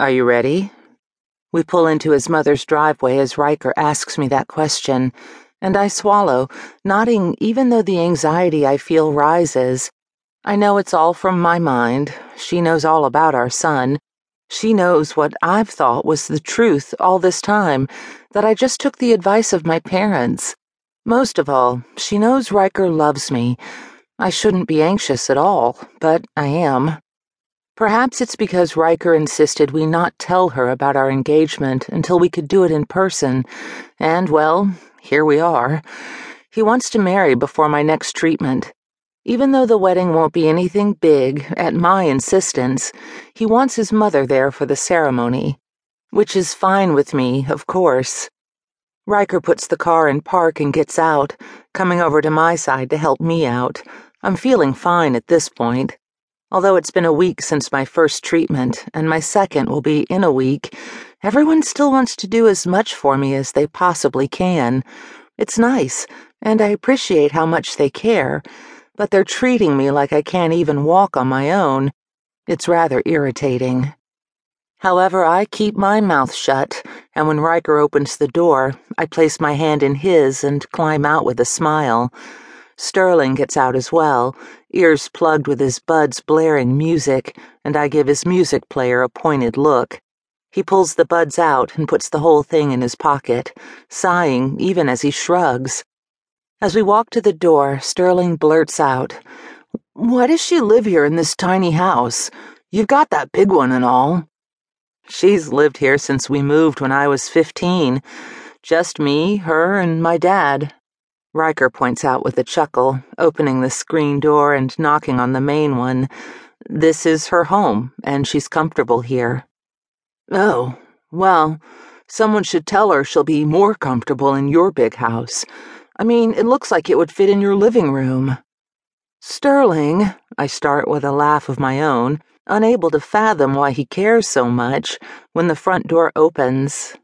Are you ready? We pull into his mother's driveway as Ryker asks me that question, and I swallow, nodding even though the anxiety I feel rises. I know it's all from my mind. She knows all about our son. She knows what I've thought was the truth all this time that I just took the advice of my parents. Most of all, she knows Ryker loves me. I shouldn't be anxious at all, but I am. Perhaps it's because Ryker insisted we not tell her about our engagement until we could do it in person, and well, here we are. He wants to marry before my next treatment. Even though the wedding won't be anything big, at my insistence, he wants his mother there for the ceremony. Which is fine with me, of course. Ryker puts the car in park and gets out, coming over to my side to help me out. I'm feeling fine at this point. Although it's been a week since my first treatment, and my second will be in a week, everyone still wants to do as much for me as they possibly can. It's nice, and I appreciate how much they care but they're treating me like I can't even walk on my own. It's rather irritating. However, I keep my mouth shut, and when Ryker opens the door, I place my hand in his and climb out with a smile. Sterling gets out as well, ears plugged with his buds blaring music, and I give his music player a pointed look. He pulls the buds out and puts the whole thing in his pocket, sighing even as he shrugs. As we walk to the door, Sterling blurts out, Why does she live here in this tiny house? You've got that big one and all. She's lived here since we moved when I was 15. Just me, her, and my dad. Ryker points out with a chuckle, opening the screen door and knocking on the main one. This is her home, and she's comfortable here. Oh, well, someone should tell her she'll be more comfortable in your big house. I mean, it looks like it would fit in your living room. Sterling, I start with a laugh of my own, unable to fathom why he cares so much, when the front door opens